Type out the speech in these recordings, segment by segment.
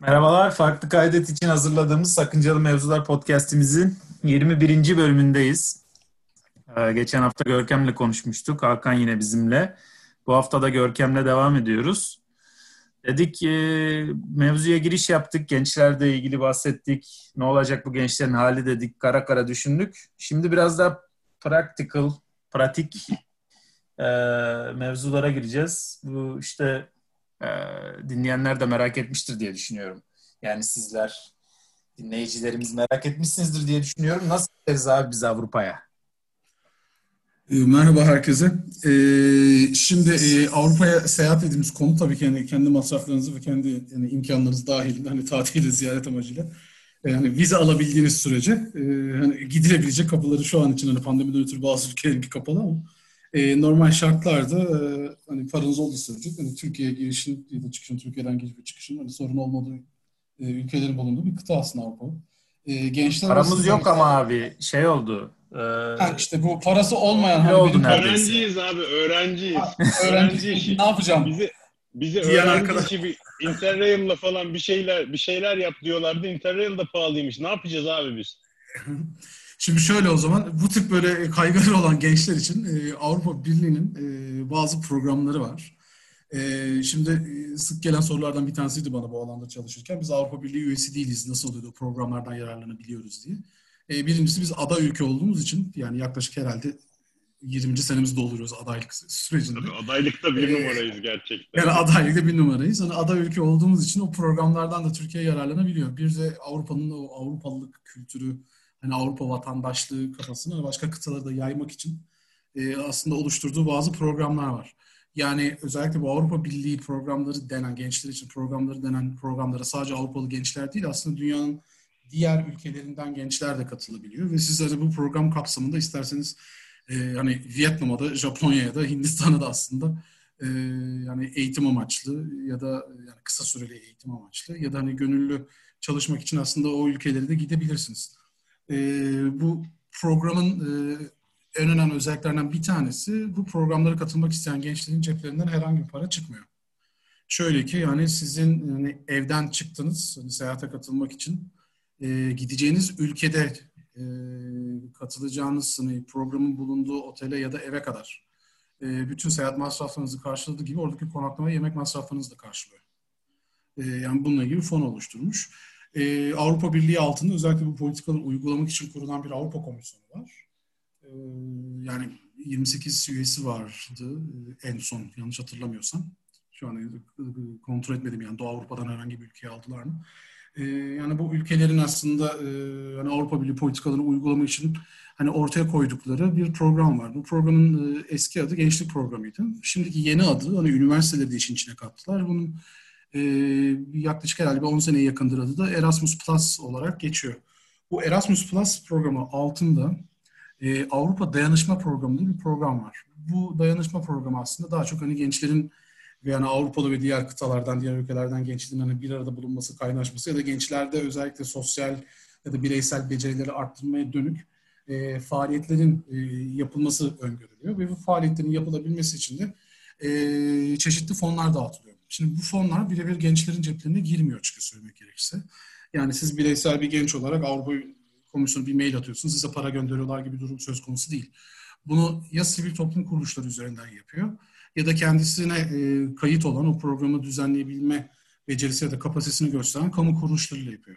Merhabalar, farklı kaydet için hazırladığımız Sakıncalı Mevzular podcastimizin 21. bölümündeyiz. Ee, geçen hafta Görkem'le konuşmuştuk, Hakan yine bizimle. Bu hafta da Görkem'le devam ediyoruz. Dedik e, mevzuya giriş yaptık, gençlerle ilgili bahsettik. Ne olacak bu gençlerin hali dedik, kara kara düşündük. Şimdi biraz daha practical, pratik e, mevzulara gireceğiz. Bu işte e, dinleyenler de merak etmiştir diye düşünüyorum. Yani sizler, dinleyicilerimiz merak etmişsinizdir diye düşünüyorum. Nasıl gideriz abi biz Avrupa'ya? E, merhaba herkese. Ee, şimdi e, Avrupa'ya seyahat ettiğimiz konu tabii ki yani kendi masraflarınızı ve kendi yani imkanlarınız dahilinde hani tatil ziyaret amacıyla yani vize alabildiğiniz sürece e, hani gidilebilecek kapıları şu an için hani pandemiden ötürü bazı ülkelerinki kapalı ama e, normal şartlarda e, hani paranız olduğu sürece hani Türkiye'ye girişin ya da çıkışın, Türkiye'den girip çıkışın hani sorun olmadığı e, ülkelerin bulunduğu bir kıta aslında Avrupa. E, gençler Paramız yok ama abi şey oldu. E, ha, işte bu parası olmayan hani oldu öğrenciyiz abi öğrenciyiz. öğrenci işi. Ne yapacağım? Bizi bizi öğrenci arkadaş... işi bir Interrail'la falan bir şeyler bir şeyler yap diyorlardı. Interrail de pahalıymış. Ne yapacağız abi biz? Şimdi şöyle o zaman bu tip böyle kaygıları olan gençler için e, Avrupa Birliği'nin e, bazı programları var. E, şimdi e, sık gelen sorulardan bir tanesiydi bana bu alanda çalışırken. Biz Avrupa Birliği üyesi değiliz. Nasıl oluyor o programlardan yararlanabiliyoruz diye. E, birincisi biz aday ülke olduğumuz için yani yaklaşık herhalde 20. senemizi dolduruyoruz adaylık sürecinde. Tabii adaylıkta bir numarayız gerçekten. Yani adaylıkta bir numarayız. Hani aday ülke olduğumuz için o programlardan da Türkiye yararlanabiliyor. Bir de Avrupa'nın o Avrupalılık kültürü, hani Avrupa vatandaşlığı kafasını başka kıtalara da yaymak için e, aslında oluşturduğu bazı programlar var. Yani özellikle bu Avrupa Birliği programları denen, gençler için programları denen programlara sadece Avrupalı gençler değil aslında dünyanın diğer ülkelerinden gençler de katılabiliyor. Ve sizler de bu program kapsamında isterseniz e, hani Vietnam'a da, Japonya'ya aslında e, yani eğitim amaçlı ya da yani kısa süreli eğitim amaçlı ya da hani gönüllü çalışmak için aslında o ülkelere de gidebilirsiniz. E, bu programın e, en önemli özelliklerinden bir tanesi bu programlara katılmak isteyen gençlerin ceplerinden herhangi bir para çıkmıyor. Şöyle ki yani sizin yani evden çıktınız hani seyahate katılmak için e, gideceğiniz ülkede e, katılacağınız hani programın bulunduğu otele ya da eve kadar e, bütün seyahat masraflarınızı karşıladığı gibi oradaki konaklama yemek masraflarınızı da karşılıyor. E, yani bununla ilgili fon oluşturmuş. E, Avrupa Birliği altında özellikle bu politikaları uygulamak için kurulan bir Avrupa Komisyonu var. E, yani 28 üyesi vardı e, en son yanlış hatırlamıyorsam. Şu an kontrol etmedim yani Doğu Avrupa'dan herhangi bir ülkeye aldılar mı? E, yani bu ülkelerin aslında e, yani Avrupa Birliği politikalarını uygulama için hani ortaya koydukları bir program var. Bu programın e, eski adı Gençlik Programı'ydı. Şimdiki yeni adı hani üniversiteleri de işin içine kattılar. Bunun e, yaklaşık herhalde bir 10 seneye yakındır adı da Erasmus Plus olarak geçiyor. Bu Erasmus Plus programı altında e, Avrupa Dayanışma Programı diye bir program var. Bu dayanışma programı aslında daha çok hani gençlerin ve yani Avrupa'da ve diğer kıtalardan, diğer ülkelerden gençlerin hani bir arada bulunması, kaynaşması ya da gençlerde özellikle sosyal ya da bireysel becerileri arttırmaya dönük e, faaliyetlerin e, yapılması öngörülüyor ve bu faaliyetlerin yapılabilmesi için de e, çeşitli fonlar dağıtılıyor. Şimdi bu fonlar birebir gençlerin ceplerine girmiyor açıkça söylemek gerekirse. Yani siz bireysel bir genç olarak Avrupa Komisyonu bir mail atıyorsunuz, size para gönderiyorlar gibi durum söz konusu değil. Bunu ya sivil toplum kuruluşları üzerinden yapıyor ya da kendisine e, kayıt olan o programı düzenleyebilme becerisi ya da kapasitesini gösteren kamu kuruluşlarıyla yapıyor.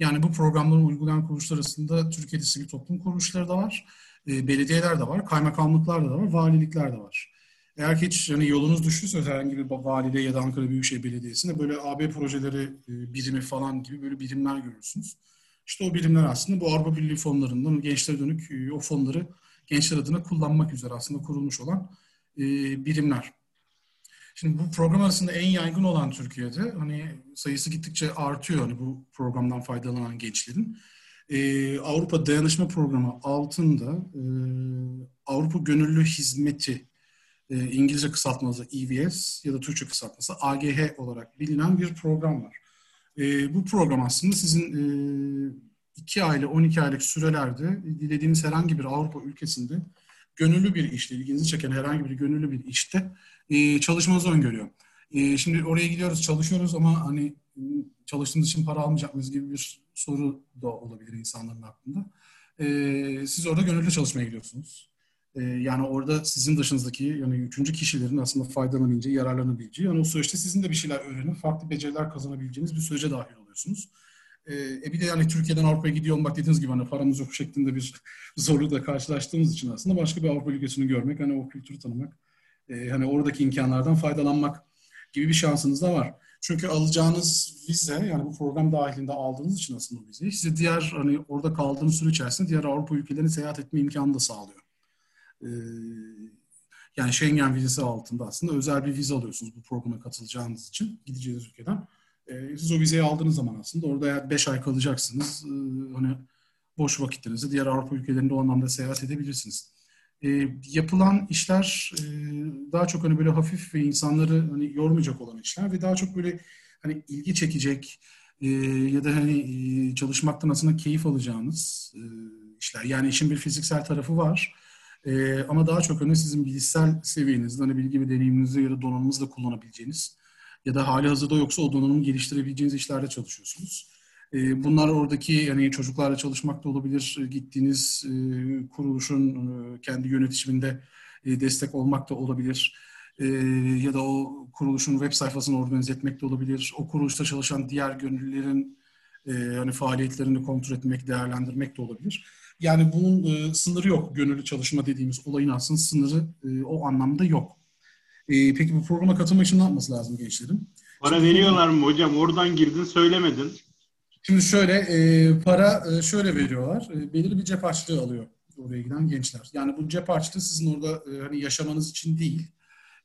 Yani bu programları uygulayan kuruluşlar arasında Türkiye'de sivil toplum kuruluşları da var, e, belediyeler de var, kaymakamlıklar da var, valilikler de var. Eğer ki hiç yani yolunuz düştüyse herhangi bir valide ya da Ankara Büyükşehir Belediyesi'nde böyle AB projeleri e, birimi falan gibi böyle birimler görürsünüz. İşte o birimler aslında bu Avrupa Birliği fonlarından gençlere dönük e, o fonları gençler adına kullanmak üzere aslında kurulmuş olan e, birimler. Şimdi bu program arasında en yaygın olan Türkiye'de hani sayısı gittikçe artıyor hani bu programdan faydalanan gençlerin. Avrupa Dayanışma Programı altında Avrupa Gönüllü Hizmeti e, İngilizce kısaltması EVS ya da Türkçe kısaltması AGH olarak bilinen bir program var. E, bu program aslında sizin e, 2 aylık 12 aylık sürelerde dilediğiniz herhangi bir Avrupa ülkesinde gönüllü bir işte, ilginizi çeken herhangi bir gönüllü bir işte e, çalışmanızı öngörüyor. E, şimdi oraya gidiyoruz, çalışıyoruz ama hani çalıştığımız için para almayacak mıyız gibi bir soru da olabilir insanların aklında. E, siz orada gönüllü çalışmaya gidiyorsunuz. E, yani orada sizin dışınızdaki yani üçüncü kişilerin aslında faydalanabileceği, yararlanabileceği, yani o süreçte sizin de bir şeyler öğrenip farklı beceriler kazanabileceğiniz bir sürece dahil oluyorsunuz. E, e bir de yani Türkiye'den Avrupa'ya gidiyor olmak dediğiniz gibi hani paramız yok şeklinde bir zorlukla karşılaştığımız için aslında başka bir Avrupa ülkesini görmek, hani o kültürü tanımak, e, hani oradaki imkanlardan faydalanmak gibi bir şansınız da var. Çünkü alacağınız vize yani bu program dahilinde aldığınız için aslında o vizeyi size diğer hani orada kaldığınız süre içerisinde diğer Avrupa ülkelerine seyahat etme imkanı da sağlıyor. Ee, yani Schengen vizesi altında aslında özel bir vize alıyorsunuz bu programa katılacağınız için gideceğiniz ülkeden. Ee, siz o vizeyi aldığınız zaman aslında orada eğer 5 ay kalacaksınız e, hani boş vakitlerinizde diğer Avrupa ülkelerinde o anlamda seyahat edebilirsiniz. E, yapılan işler e, daha çok hani böyle hafif ve insanları hani yormayacak olan işler ve daha çok böyle hani ilgi çekecek e, ya da hani e, çalışmaktan aslında keyif alacağınız e, işler. Yani işin bir fiziksel tarafı var. E, ama daha çok hani sizin bilişsel seviyenizde hani bilgi ve deneyiminizi ya da donanımınızı da kullanabileceğiniz ya da hali hazırda yoksa o donanımı geliştirebileceğiniz işlerde çalışıyorsunuz. Ee, bunlar oradaki yani çocuklarla çalışmak da olabilir. Gittiğiniz e, kuruluşun e, kendi yönetiminde e, destek olmak da olabilir. Ya da o kuruluşun web sayfasını organize etmek de olabilir. O kuruluşta çalışan diğer gönüllülerin yani faaliyetlerini kontrol etmek, değerlendirmek de olabilir. Yani bunun sınırı yok. Gönüllü çalışma dediğimiz olayın aslında sınırı o anlamda yok. Peki bu programa katılmak için ne yapması lazım gençlerin? Para veriyorlar mı hocam? Oradan girdin söylemedin. Şimdi şöyle e, para e, şöyle veriyorlar. E, belirli bir cep harçlığı alıyor oraya giden gençler. Yani bu cep harçlığı sizin orada e, hani yaşamanız için değil.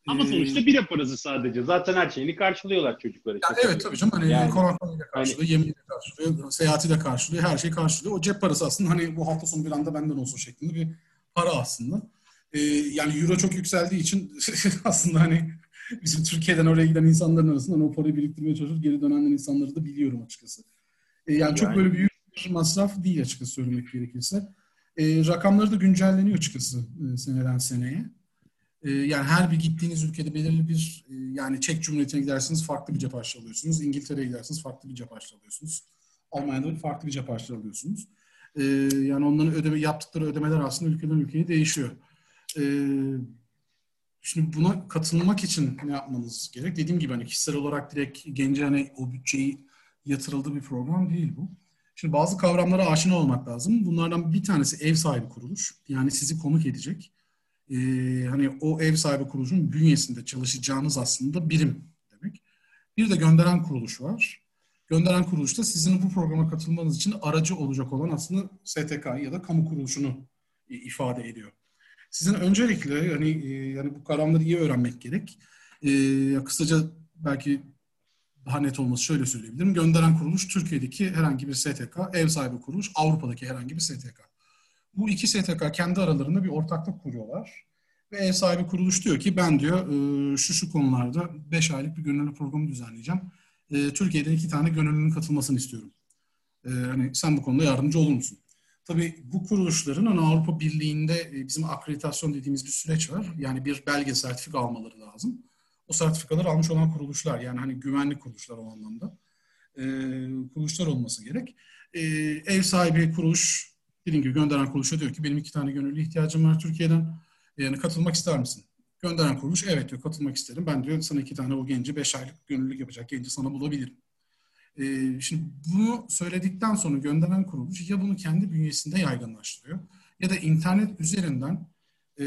Ama sonuçta ee, bira parası sadece. Zaten her şeyini karşılıyorlar çocuklar için. Yani evet tabii canım. Hani yani, konaklamayı da karşılıyor, hani, yemeği de karşılıyor, seyahati de karşılıyor, her şeyi karşılıyor. O cep parası aslında hani bu hafta sonu bir anda benden olsun şeklinde bir para aslında. Ee, yani euro çok yükseldiği için aslında hani bizim Türkiye'den oraya giden insanların arasında hani o parayı biriktirmeye çalışır, geri dönen insanları da biliyorum açıkçası. E, yani, yani çok böyle büyük bir masraf değil açıkçası söylemek gerekirse. E, rakamları da güncelleniyor açıkçası e, seneden seneye. E, yani her bir gittiğiniz ülkede belirli bir e, yani Çek Cumhuriyeti'ne giderseniz farklı bir cep alıyorsunuz. İngiltere'ye giderseniz farklı bir cep harçlı alıyorsunuz. Almanya'da farklı bir cep alıyorsunuz. E, yani onların ödeme yaptıkları ödemeler aslında ülkeden ülkeye değişiyor. E, Şimdi buna katılmak için ne yapmanız gerek? Dediğim gibi hani kişisel olarak direkt gence hani o bütçeyi yatırıldığı bir program değil bu. Şimdi bazı kavramlara aşina olmak lazım. Bunlardan bir tanesi ev sahibi kuruluş. Yani sizi konuk edecek. Ee, hani o ev sahibi kuruluşun bünyesinde çalışacağınız aslında birim demek. Bir de gönderen kuruluş var. Gönderen kuruluş da sizin bu programa katılmanız için aracı olacak olan aslında STK ya da kamu kuruluşunu ifade ediyor. Sizin öncelikle yani yani bu kavramları iyi öğrenmek gerek. Ee, kısaca belki daha net olması şöyle söyleyebilirim. Gönderen kuruluş Türkiye'deki herhangi bir STK, ev sahibi kuruluş Avrupa'daki herhangi bir STK. Bu iki STK kendi aralarında bir ortaklık kuruyorlar. Ve ev sahibi kuruluş diyor ki ben diyor e, şu şu konularda 5 aylık bir gönüllü programı düzenleyeceğim. E, Türkiye'den iki tane gönüllünün katılmasını istiyorum. E, hani sen bu konuda yardımcı olur musun? Tabii bu kuruluşların hani Avrupa Birliği'nde bizim akreditasyon dediğimiz bir süreç var. Yani bir belge sertifika almaları lazım o sertifikaları almış olan kuruluşlar yani hani güvenlik kuruluşlar o anlamda kuruluşlar olması gerek. Ev sahibi kuruluş dediğim gibi gönderen kuruluşa diyor ki benim iki tane gönüllü ihtiyacım var Türkiye'den. E, yani katılmak ister misin? Gönderen kuruluş evet diyor katılmak isterim. Ben diyor sana iki tane o genci beş aylık gönüllülük yapacak genci sana bulabilirim. E, şimdi bunu söyledikten sonra gönderen kuruluş ya bunu kendi bünyesinde yaygınlaştırıyor ya da internet üzerinden e,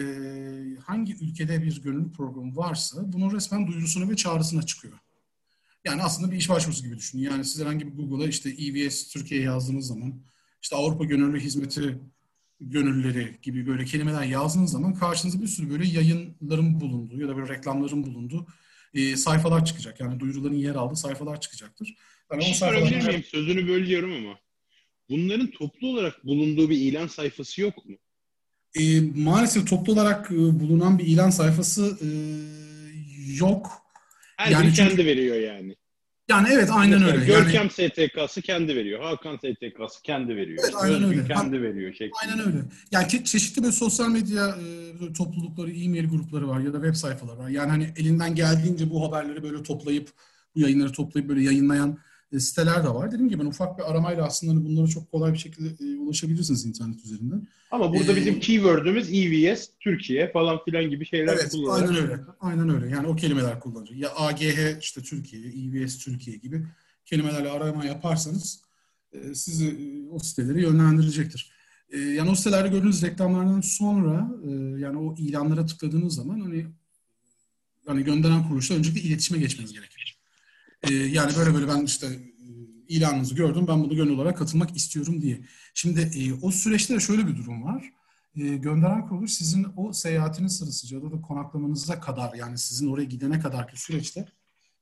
hangi ülkede bir gönüllü programı varsa bunun resmen duyurusuna ve çağrısına çıkıyor. Yani aslında bir iş başvurusu gibi düşünün. Yani siz herhangi bir Google'a işte EVS Türkiye yazdığınız zaman işte Avrupa Gönüllü Hizmeti gönüllüleri gibi böyle kelimeler yazdığınız zaman karşınıza bir sürü böyle yayınların bulunduğu ya da böyle reklamların bulunduğu e, sayfalar çıkacak. Yani duyuruların yer aldığı sayfalar çıkacaktır. Yani bir şey sorabilir miyim? Sözünü bölüyorum ama. Bunların toplu olarak bulunduğu bir ilan sayfası yok mu? E, maalesef toplu olarak e, bulunan bir ilan sayfası e, yok. Her yani kendi veriyor yani. Yani evet aynen Mesela öyle. Görkem Yani, STK'sı kendi veriyor. Hakan STK'sı kendi veriyor. Evet, aynen Özgün öyle. kendi veriyor şeklinde. aynen öyle. Yani çeşitli böyle sosyal medya e, toplulukları, e-mail grupları var ya da web sayfaları var. Yani hani elinden geldiğince bu haberleri böyle toplayıp, bu yayınları toplayıp böyle yayınlayan siteler de var. Dediğim gibi ben ufak bir aramayla aslında hani bunlara çok kolay bir şekilde e, ulaşabilirsiniz internet üzerinden. Ama burada Ee, bizim keyword'ümüz EVS, Türkiye falan filan gibi şeyler Evet, kullanarak. aynen öyle. Aynen öyle. Yani o kelimeler kullanılacak. Ya AGH işte Türkiye, EVS Türkiye gibi kelimelerle arama yaparsanız e, sizi e, o siteleri yönlendirecektir. E, yani o sitelerde gördüğünüz reklamlardan sonra e, yani o ilanlara tıkladığınız zaman hani hani gönderen kuruluşla öncelikle iletişime geçmeniz gerekir. E, yani böyle böyle ben işte e, ilanınızı gördüm ben bunu gönül olarak katılmak istiyorum diye. Şimdi e, o süreçte de şöyle bir durum var e, gönderen kuruluş sizin o seyahatiniz sırasınca ya da konaklamanıza kadar yani sizin oraya gidene kadarki süreçte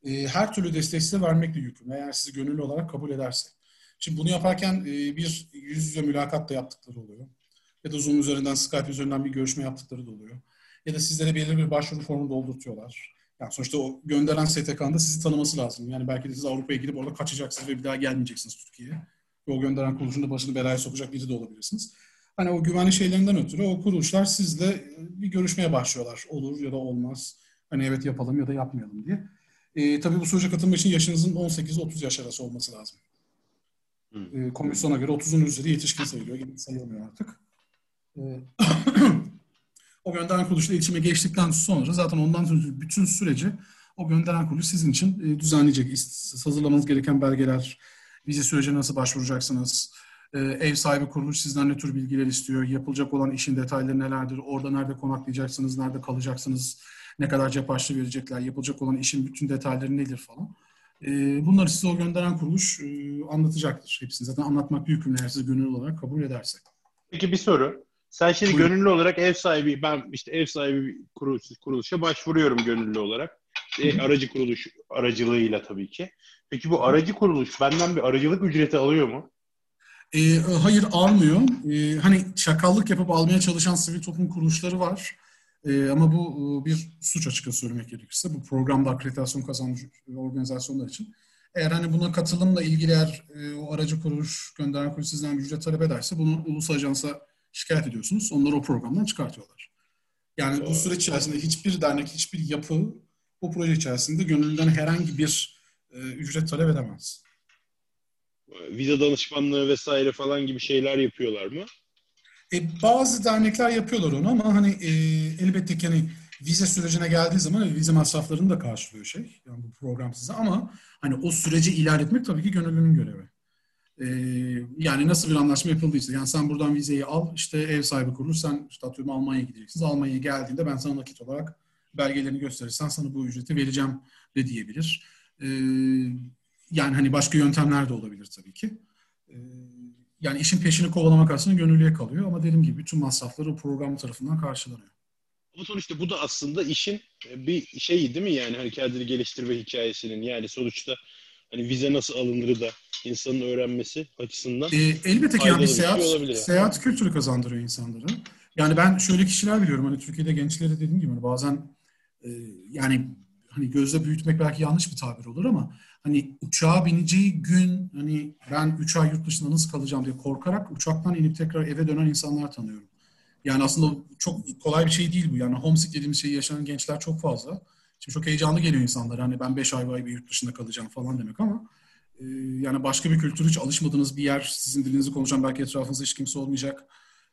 e, her türlü desteği size vermekle yükümlü eğer sizi gönüllü olarak kabul ederse. Şimdi bunu yaparken e, bir yüz yüze mülakat da yaptıkları oluyor. Ya da Zoom üzerinden, Skype üzerinden bir görüşme yaptıkları da oluyor. Ya da sizlere belirli bir başvuru formu doldurtuyorlar. Yani sonuçta o gönderen STK'nın da sizi tanıması lazım. Yani belki de siz Avrupa'ya gidip orada kaçacaksınız ve bir daha gelmeyeceksiniz Türkiye'ye. Ve o gönderen kuruluşun da başını belaya sokacak biri de olabilirsiniz. Hani o güvenli şeylerinden ötürü o kuruluşlar sizle bir görüşmeye başlıyorlar. Olur ya da olmaz. Hani evet yapalım ya da yapmayalım diye. E, tabii bu sürece katılmak için yaşınızın 18-30 yaş arası olması lazım. E, komisyona göre 30'un üzeri yetişkin sayılıyor. Genç sayılmıyor artık. E, o gönderen kuruluşla iletişime geçtikten sonra zaten ondan sonra bütün süreci o gönderen kuruluş sizin için e, düzenleyecek. Hazırlamanız gereken belgeler, vize sürecine nasıl başvuracaksınız, e, ev sahibi kuruluş sizden ne tür bilgiler istiyor, yapılacak olan işin detayları nelerdir, orada nerede konaklayacaksınız, nerede kalacaksınız, ne kadar cep harçlığı verecekler, yapılacak olan işin bütün detayları nedir falan. E, bunları size o gönderen kuruluş anlatacaktır hepsini. Zaten anlatmak yükümlü eğer siz gönüllü olarak kabul ederse. Peki bir soru. Sen şimdi Buyurun. gönüllü olarak ev sahibi, ben işte ev sahibi kuruluş, kuruluşa başvuruyorum gönüllü olarak. E, aracı kuruluş aracılığıyla tabii ki. Peki bu aracı kuruluş benden bir aracılık ücreti alıyor mu? E, hayır almıyor. E, hani çakallık yapıp almaya çalışan sivil toplum kuruluşları var. E, ama bu e, bir suç açıkça söylemek gerekirse. Bu programda akreditasyon kazanmış organizasyonlar için. Eğer hani buna katılımla ilgili eğer e, o aracı kuruluş gönderen kuruluş sizden bir ücret talep ederse bunu ulusal ajansa şikayet ediyorsunuz. Onları o programdan çıkartıyorlar. Yani bu süreç içerisinde hiçbir dernek, hiçbir yapı bu proje içerisinde gönüllüden herhangi bir e, ücret talep edemez. Vize danışmanlığı vesaire falan gibi şeyler yapıyorlar mı? E, bazı dernekler yapıyorlar onu ama hani e, elbette ki hani vize sürecine geldiği zaman vize masraflarını da karşılıyor şey. Yani bu program size ama hani o süreci ilerletmek tabii ki gönüllünün görevi. E, yani nasıl bir anlaşma yapıldıysa yani sen buradan vizeyi al işte ev sahibi kuruluş sen işte atıyorum Almanya'ya gideceksiniz. Almanya'ya geldiğinde ben sana nakit olarak belgelerini gösterirsen sana bu ücreti vereceğim de diyebilir. E, yani hani başka yöntemler de olabilir tabii ki. E, yani işin peşini kovalamak aslında gönüllüye kalıyor ama dediğim gibi bütün masrafları o program tarafından karşılanıyor. Ama sonuçta bu da aslında işin e, bir şeyi değil mi yani hani kendini geliştirme hikayesinin yani sonuçta hani vize nasıl alınırı da insanın öğrenmesi açısından E, elbette ki yani bir bir şey seyahat, seyahat kültürü kazandırıyor insanlara. Yani ben şöyle kişiler biliyorum hani Türkiye'de gençleri dediğim gibi hani bazen e, yani hani gözle büyütmek belki yanlış bir tabir olur ama hani uçağa bineceği gün hani ben 3 ay yurt dışında nasıl kalacağım diye korkarak uçaktan inip tekrar eve dönen insanlar tanıyorum. Yani aslında çok kolay bir şey değil bu. Yani homesick dediğimiz şeyi yaşayan gençler çok fazla. Şimdi çok heyecanlı geliyor insanlar. Hani ben 5 ay bir yurt dışında kalacağım falan demek ama e, yani başka bir kültür hiç alışmadığınız bir yer, sizin dilinizi konuşan belki etrafınızda hiç kimse olmayacak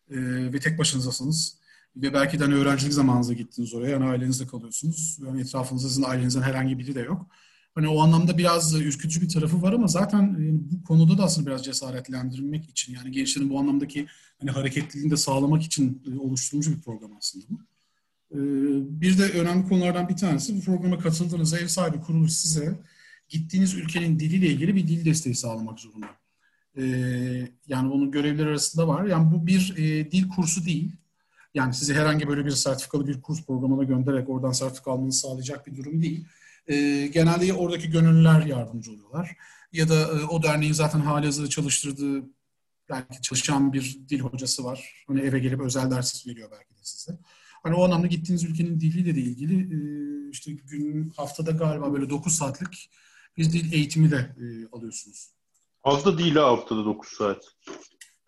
e, ve tek başınızdasınız. Ve belki de hani öğrencilik zamanınızda gittiniz oraya. Yani ailenizle kalıyorsunuz. Yani etrafınızda sizin ailenizden herhangi biri de yok. Hani o anlamda biraz ürkütücü bir tarafı var ama zaten yani bu konuda da aslında biraz cesaretlendirmek için yani gençlerin bu anlamdaki hani hareketliliğini de sağlamak için e, oluşturulmuş bir program aslında bu. Ee, Bir de önemli konulardan bir tanesi bu programa katıldığınız ev sahibi kuruluş size gittiğiniz ülkenin diliyle ilgili bir dil desteği sağlamak zorunda. Ee, Yani onun görevleri arasında var. Yani bu bir e, dil kursu değil. Yani sizi herhangi böyle bir sertifikalı bir kurs programına göndererek oradan sertifika almanızı sağlayacak bir durum değil. Ee, genelde oradaki gönüllüler yardımcı oluyorlar. Ya da e, o derneğin zaten halihazırda çalıştırdığı belki çalışan bir dil hocası var. Hani eve gelip özel ders veriyor belki de size. Hani o anlamda gittiğiniz ülkenin diliyle de ilgili e, işte gün haftada galiba böyle 9 saatlik bir dil eğitimi de e, alıyorsunuz. Az da değil ha haftada 9 saat.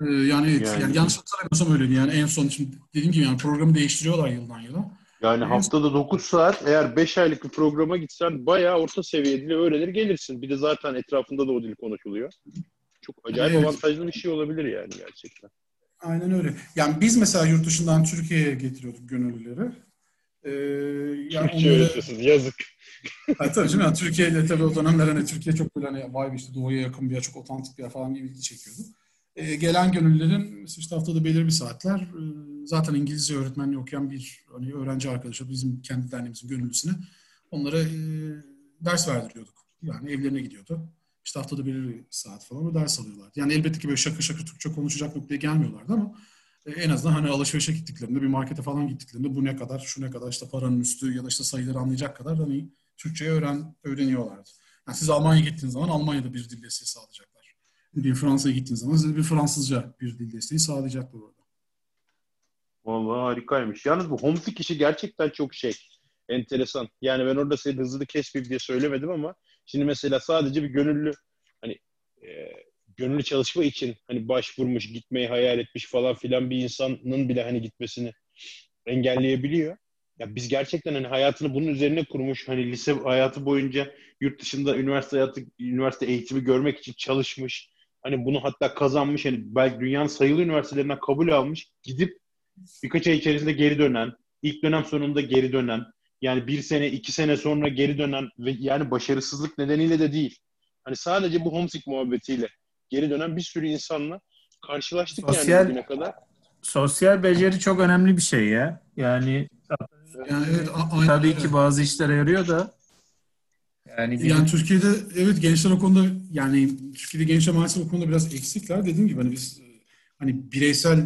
Ee, yani evet, Yani- yani, yanlış hatırlamıyorsam öyleydi. Yani en son şimdi dediğim gibi yani programı değiştiriyorlar yıldan yıla. Yani haftada 9 saat eğer 5 aylık bir programa gitsen bayağı orta seviye dili öğrenir gelirsin. Bir de zaten etrafında da o dil konuşuluyor. Çok acayip Evet. avantajlı bir şey olabilir yani gerçekten. Aynen öyle. Yani biz mesela yurt dışından Türkiye'ye getiriyorduk gönüllüleri. Ee, yani Türkçe onları, öğretiyorsunuz yazık. Ha, tabii canım yani Türkiye'de tabii o dönemler hani Türkiye çok böyle hani vay be işte doğuya yakın bir yer, çok otantik bir yer falan gibi ilgi çekiyordu. Ee, gelen gönüllülerin işte haftada belirli saatler e, zaten İngilizce öğretmenliği okuyan bir hani öğrenci arkadaşı bizim kendi derneğimizin gönüllüsüne onlara e, ders verdiriyorduk. Yani evlerine gidiyordu. İşte haftada bir saat falan o ders alıyorlardı. Yani elbette ki böyle şakır şakır Türkçe konuşacak noktaya gelmiyorlardı ama e, en azından hani alışverişe gittiklerinde bir markete falan gittiklerinde bu ne kadar şu ne kadar işte paranın üstü ya da işte sayıları anlayacak kadar hani Türkçeyi öğren, öğreniyorlardı. Yani siz Almanya'ya gittiğiniz zaman Almanya'da bir dil desteği sağlayacaklar. Bir Fransa'ya gittiğiniz zaman size bir Fransızca bir dil desteği sağlayacaklar orada. Vallahi harikaymış. Yalnız bu homesick işi gerçekten çok şey enteresan. Yani ben orada seni hızlı kesmeyeyim diye söylemedim ama şimdi mesela sadece bir gönüllü hani e, gönüllü çalışma için hani başvurmuş, gitmeyi hayal etmiş falan filan bir insanın bile hani gitmesini engelleyebiliyor. Ya biz gerçekten hani hayatını bunun üzerine kurmuş, hani lise hayatı boyunca yurt dışında üniversite hayatı, üniversite eğitimi görmek için çalışmış. Hani bunu hatta kazanmış, hani belki dünyanın sayılı üniversitelerinden kabul almış. Gidip birkaç ay içerisinde geri dönen, ilk dönem sonunda geri dönen, yani bir sene, iki sene sonra geri dönen ve yani başarısızlık nedeniyle de değil. Hani sadece bu homesick muhabbetiyle geri dönen bir sürü insanla karşılaştık Sosyal- yani bugüne kadar. Sosyal beceri çok önemli bir şey ya. Yani Yani evet, a- aynen tabii öyle. ki bazı işlere yarıyor da yani, Yani Türkiye'de evet gençler o konuda yani Türkiye'de gençler maalesef o konuda biraz eksikler. Dediğim gibi hani biz hani bireysel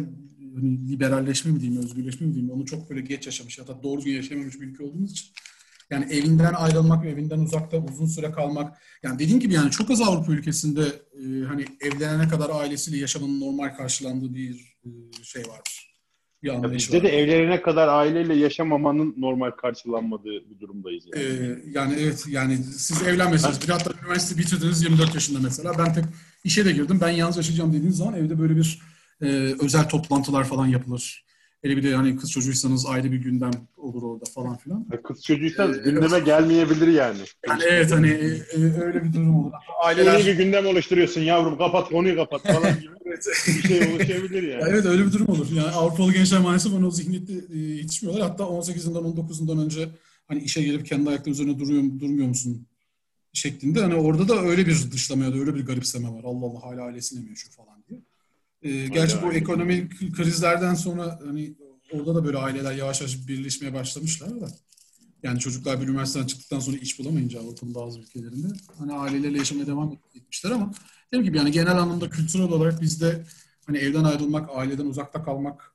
hani liberalleşme mi diyeyim, özgürleşme mi diyeyim onu çok böyle geç yaşamış ya da doğru düzgün yaşayamamış bir ülke olduğumuz için yani evinden ayrılmak ve evinden uzakta uzun süre kalmak yani dediğim gibi yani çok az Avrupa ülkesinde e, hani evlenene kadar ailesiyle yaşamanın normal karşılandığı bir e, şey vardır. Bir Ya bizde de evlenene kadar aileyle yaşamamanın normal karşılanmadığı bir durumdayız. Yani. Ee, yani evet yani siz evlenmesiniz. Bir hatta üniversite bitirdiniz 24 yaşında mesela. Ben tek işe de girdim. Ben yalnız yaşayacağım dediğiniz zaman evde böyle bir e, özel toplantılar falan yapılır. Hele bir de yani kız çocuğuysanız ayrı bir gündem olur orada falan filan. Ya Kız çocuğuysan Ee, gündeme gelmeyebilir yani. Yani evet hani e, e, öyle bir durum olur. Aileler Yeni bir gündem oluşturuyorsun yavrum kapat konuyu kapat falan gibi bir şey oluşabilir Ya yani. evet öyle bir durum olur. Yani Avrupalı gençler maalesef onu o zihniyette e, yetişmiyorlar. Hatta 18'inden 19'undan önce hani işe gelip kendi ayakları üzerine duruyor, durmuyor musun şeklinde. Hani orada da öyle bir dışlama ya da öyle bir garipseme var. Allah Allah hala ailesiyle mi yaşıyor falan diye. E, gerçi bu ekonomik krizlerden sonra hani orada da böyle aileler yavaş yavaş birleşmeye başlamışlar da. Yani çocuklar bir üniversiteden çıktıktan sonra iş bulamayınca Avrupa'nın bazı ülkelerinde hani ailelerle yaşamaya devam etmişler ama dediğim gibi yani genel anlamda kültürel olarak bizde hani evden ayrılmak, aileden uzakta kalmak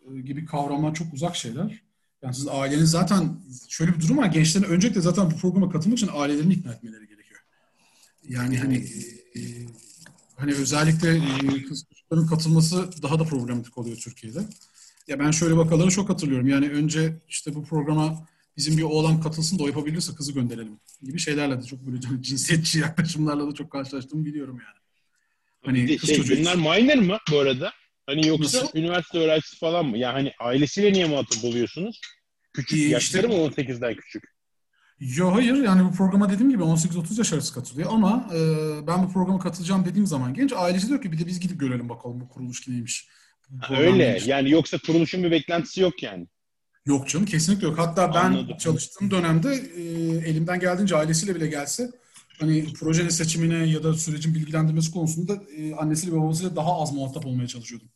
e, gibi kavramlar çok uzak şeyler. Yani siz aileniz zaten şöyle bir durum var. Gençlerin öncelikle zaten bu programa katılmak için ailelerini ikna etmeleri gerekiyor. Yani hani e, e, hani özellikle e, kız çocukların katılması daha da problematik oluyor Türkiye'de. Ya ben şöyle vakaları çok hatırlıyorum. Yani önce işte bu programa bizim bir oğlan katılsın da o yapabilirse kızı gönderelim gibi şeylerle de çok böyle cinsiyetçi yaklaşımlarla da çok karşılaştığımı biliyorum yani. Hani Bir kız şey, çocuğu bunlar minor mı bu arada? Hani yoksa Nasıl? üniversite öğrencisi falan mı? Yani hani ailesiyle niye muhatap oluyorsunuz? Küçük İyi, yaşları işte- mı 18'den küçük? Yo hayır yani bu programa dediğim gibi 18-30 yaş arası katılıyor ama e, ben bu programa katılacağım dediğim zaman genç ailesi diyor ki bir de biz gidip görelim bakalım bu kuruluş neymiş. Bu Ha, program öyle. neymiş. Yani yoksa kuruluşun bir beklentisi yok yani. Yok canım kesinlikle yok. Hatta ben Anladım. çalıştığım dönemde e, elimden geldiğince ailesiyle bile gelse hani projenin seçimine ya da sürecin bilgilendirmesi konusunda e, annesiyle babasıyla daha az muhatap olmaya çalışıyordum.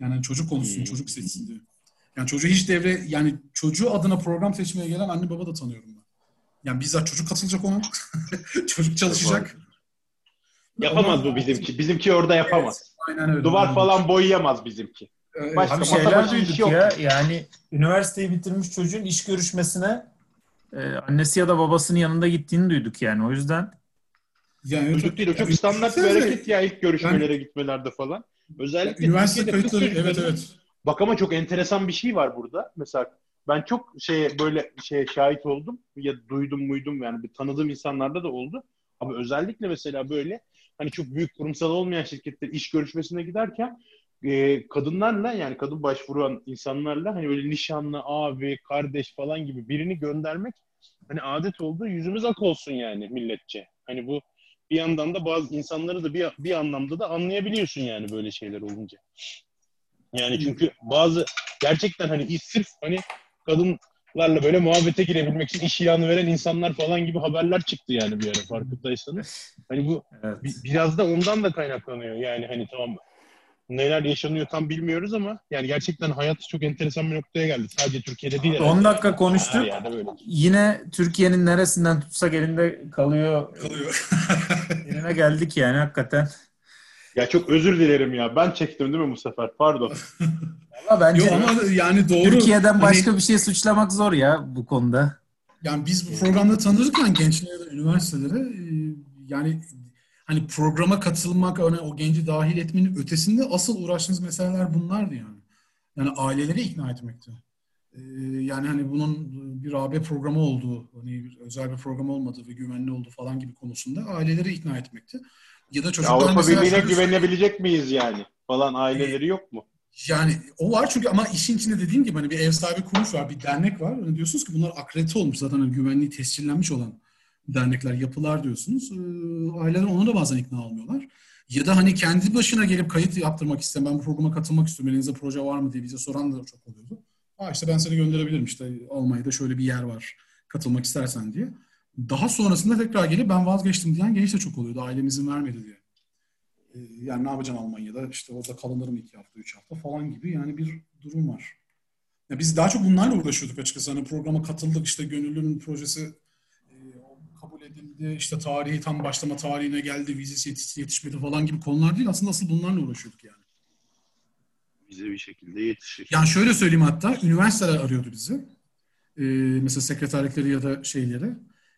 Yani çocuk konuşsun, Hmm. çocuk seçsin diye. Yani çocuğu hiç devre yani çocuğu adına program seçmeye gelen anne baba da tanıyorum ben. Yani bizzat çocuk katılacak ona. çocuk çalışacak. Yapamaz Ama- bu bizimki. Bizimki orada yapamaz. Aynen öyle. Duvar falan boyayamaz bizimki. Evet. Başka Abi şeyler duyduk yok. ya yani üniversiteyi bitirmiş çocuğun iş görüşmesine e, annesi ya da babasının yanında gittiğini duyduk yani o yüzden Yani evet, Çocuk değil o çok yani standart bir hareket ya ilk görüşmelere gitmelerde falan. Özellikle Üniversite kayıtları evet evet. Bak ama çok enteresan bir şey var burada. Mesela ben çok şeye böyle şeye şahit oldum ya duydum muydum yani bir tanıdığım insanlarda da oldu. Abi özellikle mesela böyle hani çok büyük kurumsal olmayan şirketler iş görüşmesine giderken e, kadınlarla yani kadın başvuran insanlarla hani böyle nişanlı, abi, kardeş falan gibi birini göndermek hani adet oldu. Yüzümüz ak olsun yani milletçe. Hani bu bir yandan da bazı insanları da bir, bir anlamda da anlayabiliyorsun yani böyle şeyler olunca. Yani çünkü bazı gerçekten hani sırf hani kadınlarla böyle muhabbete girebilmek için iş ilanı veren insanlar falan gibi haberler çıktı yani bir ara farkındaysanız. Hani bu evet. bi- biraz da ondan da kaynaklanıyor. Yani hani tamam neler yaşanıyor tam bilmiyoruz ama yani gerçekten hayat çok enteresan bir noktaya geldi. Sadece Türkiye'de değil. 10 dakika konuştuk. Yine Türkiye'nin neresinden tutsak elinde kalıyor. Kalıyor. Yerine geldik yani hakikaten. Ya çok özür dilerim ya. Ben çektim değil mi bu sefer? Pardon. Valla bence Yok ama yani doğru. Türkiye'den hani başka hani, bir şey suçlamak zor ya bu konuda. Yani biz bu programda tanırken gençlere, üniversitelere e, yani hani programa katılmak, hani o genci dahil etmenin ötesinde asıl uğraştığımız meseleler bunlardı yani. Yani aileleri ikna etmekti. Ee, yani hani bunun bir AB programı olduğu, hani bir özel bir program olmadığı ve güvenli olduğu falan gibi konusunda aileleri ikna etmekti. Ya da çocuklar Avrupa Birliği'ne güvenebilecek miyiz yani? Falan aileleri yok mu? Yani o var çünkü ama işin içinde dediğim gibi hani bir ev sahibi kuruluş var, bir dernek var. Hani diyorsunuz ki bunlar akredite olmuş zaten hani güvenliği tescillenmiş olan dernekler, yapılar diyorsunuz. E, aileler ona da bazen ikna olmuyorlar. Ya da hani kendi başına gelip kayıt yaptırmak isteyen, ben bu programa katılmak istiyorum, elinizde proje var mı diye bize soran da çok oluyordu. Aa işte ben seni gönderebilirim işte Almanya'da şöyle bir yer var, katılmak istersen diye. Daha sonrasında tekrar gelip ben vazgeçtim diyen genç de çok oluyordu, ailem izin vermedi diye. Ee, yani ne yapacaksın Almanya'da, işte orada kalınırım iki hafta, üç hafta falan gibi yani bir durum var. Ya biz daha çok bunlarla uğraşıyorduk açıkçası. Hani programa katıldık, işte gönüllünün projesi kabul edildi, işte tarihi tam başlama tarihine geldi, vizesi yetişti, yetişmedi falan gibi konular değil. Aslında asıl bunlarla uğraşıyorduk yani. Bize bir şekilde yetişir. Yani şöyle söyleyeyim hatta, üniversiteler arıyordu bizi. Ee, mesela sekreterlikleri ya da şeyleri.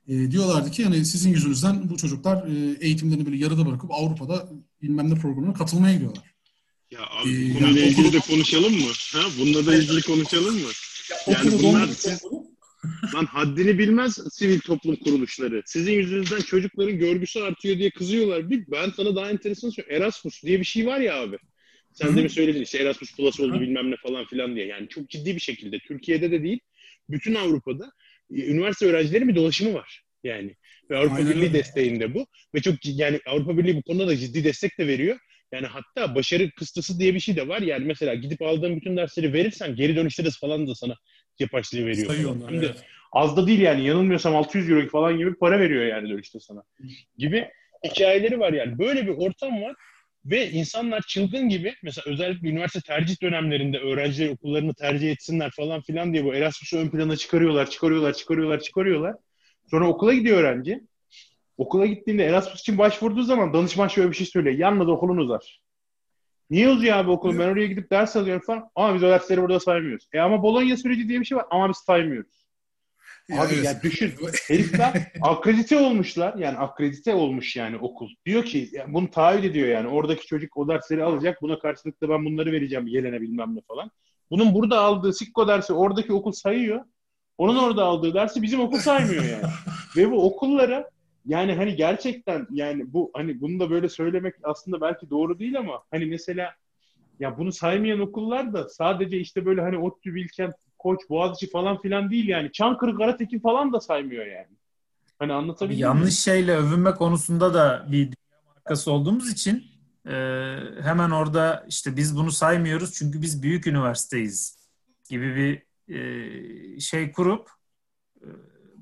Ee, diyorlardı ki yani sizin yüzünüzden bu çocuklar e, eğitimlerini böyle yarıda bırakıp Avrupa'da bilmem ne programına katılmaya gidiyorlar. Ya abi ee, bu konuyla yani ilgili okulu... de konuşalım mı? Ha? Bununla da ilgili konuşalım mı? Ya, yani bunlar siz, Lan haddini bilmez sivil toplum kuruluşları. Sizin yüzünüzden çocukların görgüsü artıyor diye kızıyorlar. Bir, ben sana daha enteresan söyleyeyim. Erasmus diye bir şey var ya abi. Sen Hı-hı. de mi söyledin işte Erasmus Plus oldu Hı-hı. bilmem ne falan filan diye. Yani çok ciddi bir şekilde Türkiye'de de değil bütün Avrupa'da e, üniversite öğrencileri bir dolaşımı var. Yani ve Avrupa Aynen Birliği desteğinde bu. Ve çok yani Avrupa Birliği bu konuda da ciddi destek de veriyor. Yani hatta başarı kıstısı diye bir şey de var. Yani mesela gidip aldığın bütün dersleri verirsen geri dönüşte de falan da sana cep açlığı veriyor. Sayıyor onlar, Hem de evet. az da değil yani yanılmıyorsam 600 euro falan gibi para veriyor yani dönüşte sana. Gibi hikayeleri var yani. Böyle bir ortam var ve insanlar çılgın gibi mesela özellikle üniversite tercih dönemlerinde öğrenciler okullarını tercih etsinler falan filan diye bu Erasmus'u ön plana çıkarıyorlar, çıkarıyorlar, çıkarıyorlar, çıkarıyorlar. Sonra okula gidiyor öğrenci. Okula gittiğinde Erasmus için başvurduğu zaman danışman şöyle bir şey söylüyor. Yalnız okulun uzar. Niye uzuyor abi okul? Ben oraya gidip ders alıyorum falan. Ama biz o dersleri burada saymıyoruz. E ama Bologna süreci diye bir şey var ama biz saymıyoruz. Abi ya düşün. Herifler akredite olmuşlar. Yani akredite olmuş yani okul. Diyor ki yani bunu taahhüt ediyor yani. Oradaki çocuk o dersleri alacak. Buna karşılıklı ben bunları vereceğim gelene bilmem ne falan. Bunun burada aldığı Sikko dersi oradaki okul sayıyor. Onun orada aldığı dersi bizim okul saymıyor yani. Ve bu okullara yani hani gerçekten yani bu hani bunu da böyle söylemek aslında belki doğru değil ama hani mesela ya bunu saymayan okullar da sadece işte böyle hani ODTÜ, Bilkent, Koç, Boğaziçi falan filan değil yani. Çankırı, Karatekin falan da saymıyor yani. Hani anlatabildim Yanlış şeyle övünme konusunda da bir dünya markası olduğumuz için e, hemen orada işte biz bunu saymıyoruz çünkü biz büyük üniversiteyiz gibi bir e, şey kurup e,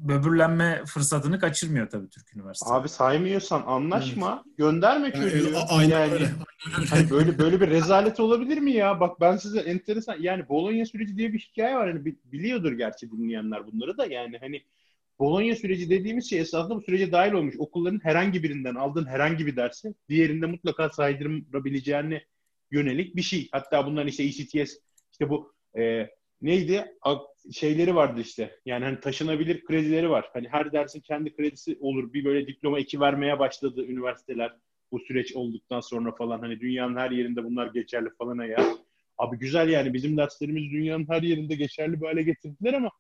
böbürlenme fırsatını kaçırmıyor tabii Türk Üniversitesi. Abi saymıyorsan anlaşma, evet. gönderme çocuğu. Yani, aynen yani, öyle. Hani böyle böyle bir rezalet olabilir mi ya? Bak ben size enteresan yani Bologna süreci diye bir hikaye var. Hani biliyordur gerçi dinleyenler bunları da yani hani Bologna süreci dediğimiz şey esasında bu sürece dahil olmuş. Okulların herhangi birinden aldığın herhangi bir dersi diğerinde mutlaka saydırabileceğine yönelik bir şey. Hatta bunların işte ECTS işte bu e, neydi? Şeyleri vardı işte. Yani hani taşınabilir kredileri var. Hani her dersin kendi kredisi olur. Bir böyle diploma iki vermeye başladı üniversiteler bu süreç olduktan sonra falan. Hani dünyanın her yerinde bunlar geçerli falan ya. Abi güzel yani bizim derslerimiz dünyanın her yerinde geçerli bir hale getirdiler ama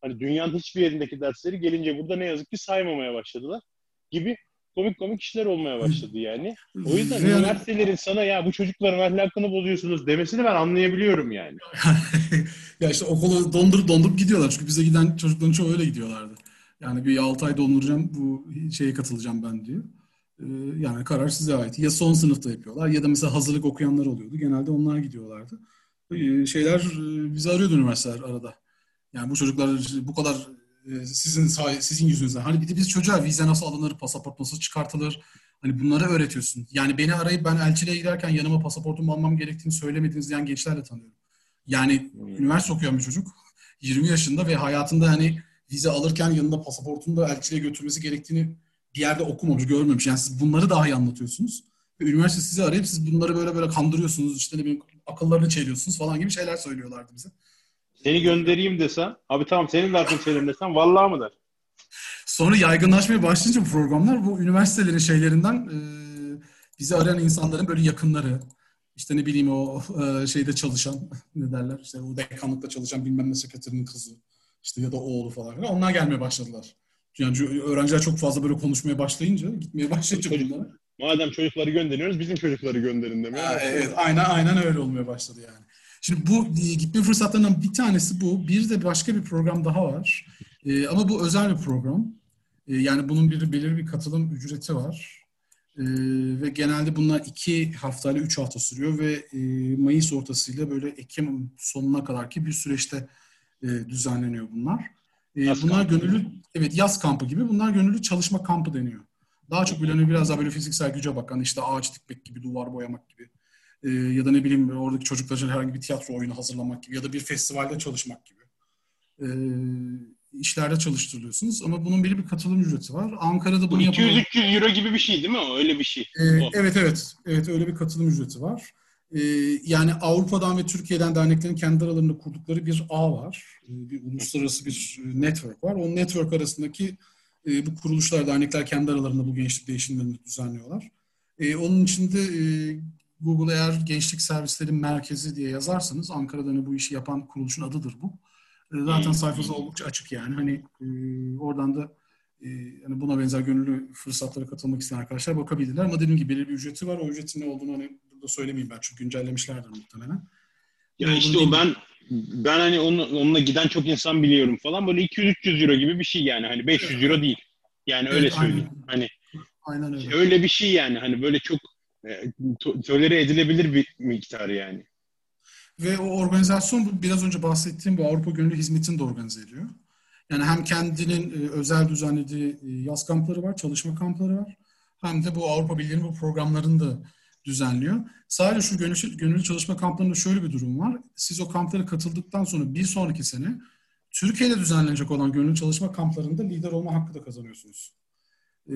hani dünyanın hiçbir yerindeki dersleri gelince burada ne yazık ki saymamaya başladılar gibi komik komik işler olmaya başladı yani. O yüzden Ve- üniversitelerin sana ya bu çocukların ahlakını bozuyorsunuz demesini ben anlayabiliyorum yani. ya işte okulu dondurup dondurup gidiyorlar. Çünkü bize giden çocukların çoğu öyle gidiyorlardı. Yani bir 6 ay donduracağım bu şeye katılacağım ben diyor. Ee, yani karar size ait. Ya son sınıfta yapıyorlar ya da mesela hazırlık okuyanlar oluyordu. Genelde onlar gidiyorlardı. Ee, şeyler e, bizi arıyordu üniversiteler arada. Yani bu çocuklar bu kadar e, sizin say- sizin yüzünüzden. Hani bir de biz çocuğa vize nasıl alınır, pasaport nasıl çıkartılır? Hani bunları öğretiyorsun. Yani beni arayıp ben elçiliğe giderken yanıma pasaportumu almam gerektiğini söylemediğiniz diyen gençlerle tanıyorum. Yani üniversite okuyan bir çocuk 20 yaşında ve hayatında hani vize alırken yanında pasaportunu da elçiliğe götürmesi gerektiğini bir yerde okumamış, görmemiş. Yani siz bunları daha iyi anlatıyorsunuz. Ve üniversite sizi arayıp siz bunları böyle böyle kandırıyorsunuz, işte ne bileyim akıllarını çeliyorsunuz falan gibi şeyler söylüyorlardı bize. Seni göndereyim desem, abi tamam senin de aklın senin desem, vallahi mı der? Sonra yaygınlaşmaya başlayınca bu programlar bu üniversitelerin şeylerinden e, bizi arayan insanların böyle yakınları, işte ne bileyim o e, şeyde çalışan ne derler işte o dekanlıkta çalışan bilmem ne sekreterinin kızı işte ya da oğlu falan filan onlar gelmeye başladılar. Yani öğrenciler çok fazla böyle konuşmaya başlayınca, gitmeye başlayınca Çocuk- bunlara. Madem çocukları gönderiyoruz, bizim çocukları gönderin demeye. Ha, evet, aynen aynen öyle olmaya başladı yani. Şimdi bu e, gitme fırsatlarından bir tanesi bu. Bir de başka bir program daha var. E, ama bu özel bir program. E, yani bunun bir belirli bir katılım ücreti var. E, ve genelde bunlar iki haftayla üç hafta sürüyor ve e, Mayıs ortasıyla böyle Ekim sonuna kadar ki bir süreçte e, düzenleniyor bunlar. E, Yaz bunlar kampı. gönüllü, evet yaz kampı gibi. Bunlar gönüllü çalışma kampı deniyor. Daha çok böyle hani biraz daha böyle fiziksel güce bakan işte ağaç dikmek gibi, duvar boyamak gibi. Ee, ya da ne bileyim oradaki çocuklar için herhangi bir tiyatro oyunu hazırlamak gibi ya da bir festivalde çalışmak gibi ee, işlerde çalıştırılıyorsunuz. Ama bunun belli bir katılım ücreti var. Ankara'da Bu bunu yapan... 200-300 euro gibi bir şey değil mi? Öyle bir şey. Ee, O. evet evet. Evet öyle bir katılım ücreti var. Ee, yani Avrupa'dan ve Türkiye'den derneklerin kendi aralarında kurdukları bir ağ var. Ee, bir uluslararası bir e, network var. O network arasındaki e, bu kuruluşlar, dernekler kendi aralarında bu gençlik değişimlerini düzenliyorlar. E, onun içinde e, Google eğer gençlik servisleri merkezi diye yazarsanız Ankara'da hani bu işi yapan kuruluşun adıdır bu. E, zaten Hmm. sayfası oldukça açık yani. Hani e, oradan da e, yani buna benzer gönüllü fırsatlara katılmak isteyen arkadaşlar bakabilirler. Ama dediğim gibi belirli bir ücreti var. O ücretin ne olduğunu hani burada söylemeyeyim ben çünkü güncellemişlerdir muhtemelen. Ya Ne işte o ben ben hani onu, onunla giden çok insan biliyorum falan. Böyle 200-300 euro gibi bir şey yani. Hani 500 euro değil. Yani öyle Evet, aynen. söyleyeyim. Hani Aynen öyle. öyle bir şey yani. Hani böyle çok e, to- tolere edilebilir bir miktar yani. Ve o organizasyon bu biraz önce bahsettiğim bu Avrupa Gönüllü Hizmeti'ni de organize ediyor. Yani hem kendinin e, özel düzenlediği e, yaz kampları var, çalışma kampları var. Hem de bu Avrupa Birliği'nin bu programlarını da düzenliyor. Sadece şu gönüllü, gönüllü çalışma kamplarında şöyle bir durum var. Siz o kamplara katıldıktan sonra bir sonraki sene Türkiye'de düzenlenecek olan gönüllü çalışma kamplarında lider olma hakkı da kazanıyorsunuz. Ee,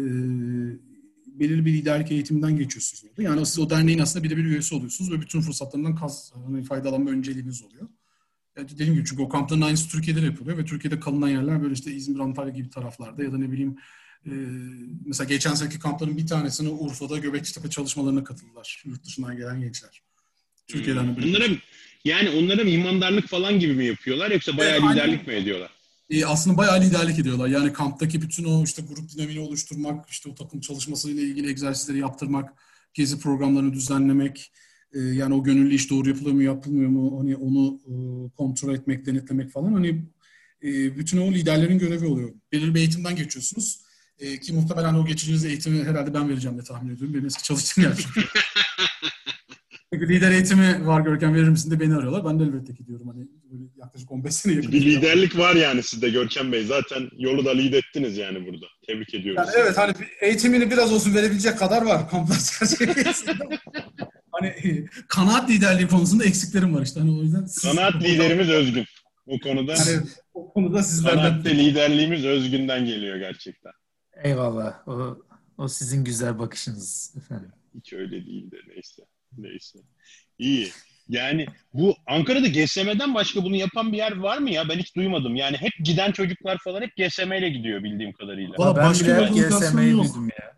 belirli bir liderlik eğitiminden geçiyorsunuz orada. Yani siz o derneğin aslında birebir üyesi oluyorsunuz ve bütün fırsatlarından kaz, hani faydalanma önceliğiniz oluyor. Yani dediğim gibi çünkü o kampların aynısı Türkiye'de de yapılıyor ve Türkiye'de kalınan yerler böyle işte İzmir, Antalya gibi taraflarda ya da ne bileyim e, mesela geçen seneki kampların bir tanesine Urfa'da Göbekçitepe çalışmalarına katıldılar. Yurt dışından gelen gençler. Türkiye'den de böyle. Onlara yani onlara mimandarlık falan gibi mi yapıyorlar yoksa bayağı aynen. liderlik mi ediyorlar? E, aslında bayağı liderlik ediyorlar. Yani kamptaki bütün o işte grup dinamiğini oluşturmak, işte o takım çalışmasıyla ilgili egzersizleri yaptırmak, gezi programlarını düzenlemek, e, yani o gönüllü iş doğru yapılıyor mu, yapılmıyor mu, hani onu e, kontrol etmek, denetlemek falan. Hani e, bütün o liderlerin görevi oluyor. Belirli bir eğitimden geçiyorsunuz. E, ki muhtemelen o geçeceğiniz eğitimi herhalde ben vereceğim diye tahmin ediyorum. Benim eski çalıştığım yer çünkü. Lider eğitimi var Görkem verir misin de beni arıyorlar. Ben de elbette ki diyorum. Hani böyle yaklaşık 15 sene yakın. Bir liderlik var yani sizde Görkem Bey. Zaten yolu da lider ettiniz yani burada. Tebrik ediyoruz. Yani evet hani eğitimini biraz olsun verebilecek kadar var kamplar çerçevesinde. hani e, kanaat liderliği konusunda eksiklerim var işte. Hani o yüzden siz- Kanaat liderimiz Özgün. O konuda Yani o konuda sizlerden kanaatte liderliğimiz Özgün'den geliyor gerçekten. Eyvallah. O, o sizin güzel bakışınız efendim. Hiç öyle değil de neyse. Neyse. İyi. Yani bu Ankara'da GSM'den başka bunu yapan bir yer var mı ya? Ben hiç duymadım. Yani hep giden çocuklar falan hep GSM ile gidiyor bildiğim kadarıyla. Valla ben başka bile bir GSM'yi duydum ya.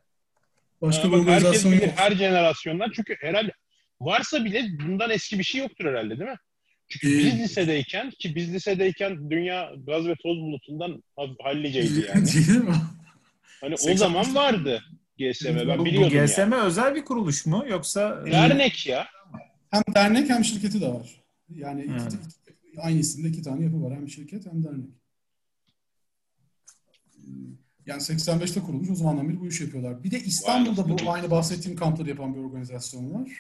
Başka bir organizasyon bilir, yok. her jenerasyondan. Çünkü herhalde varsa bile bundan eski bir şey yoktur herhalde değil mi? Çünkü Ee, biz lisedeyken ki biz lisedeyken dünya gaz ve toz bulutundan ha- halliceydi yani. Değil mi? Hani o 80 zaman vardı. GSM. Ben Bu, bu GSM yani. özel bir kuruluş mu yoksa Dernek ya. Hem dernek hem şirketi de var. Yani iki- Evet. iki- aynı isimde iki tane yapı var. Hem şirket hem dernek. Yani 85'te kurulmuş. O zamandan beri bu işi yapıyorlar. Bir de İstanbul'da bu aynı bahsettiğim kampları yapan bir organizasyon var.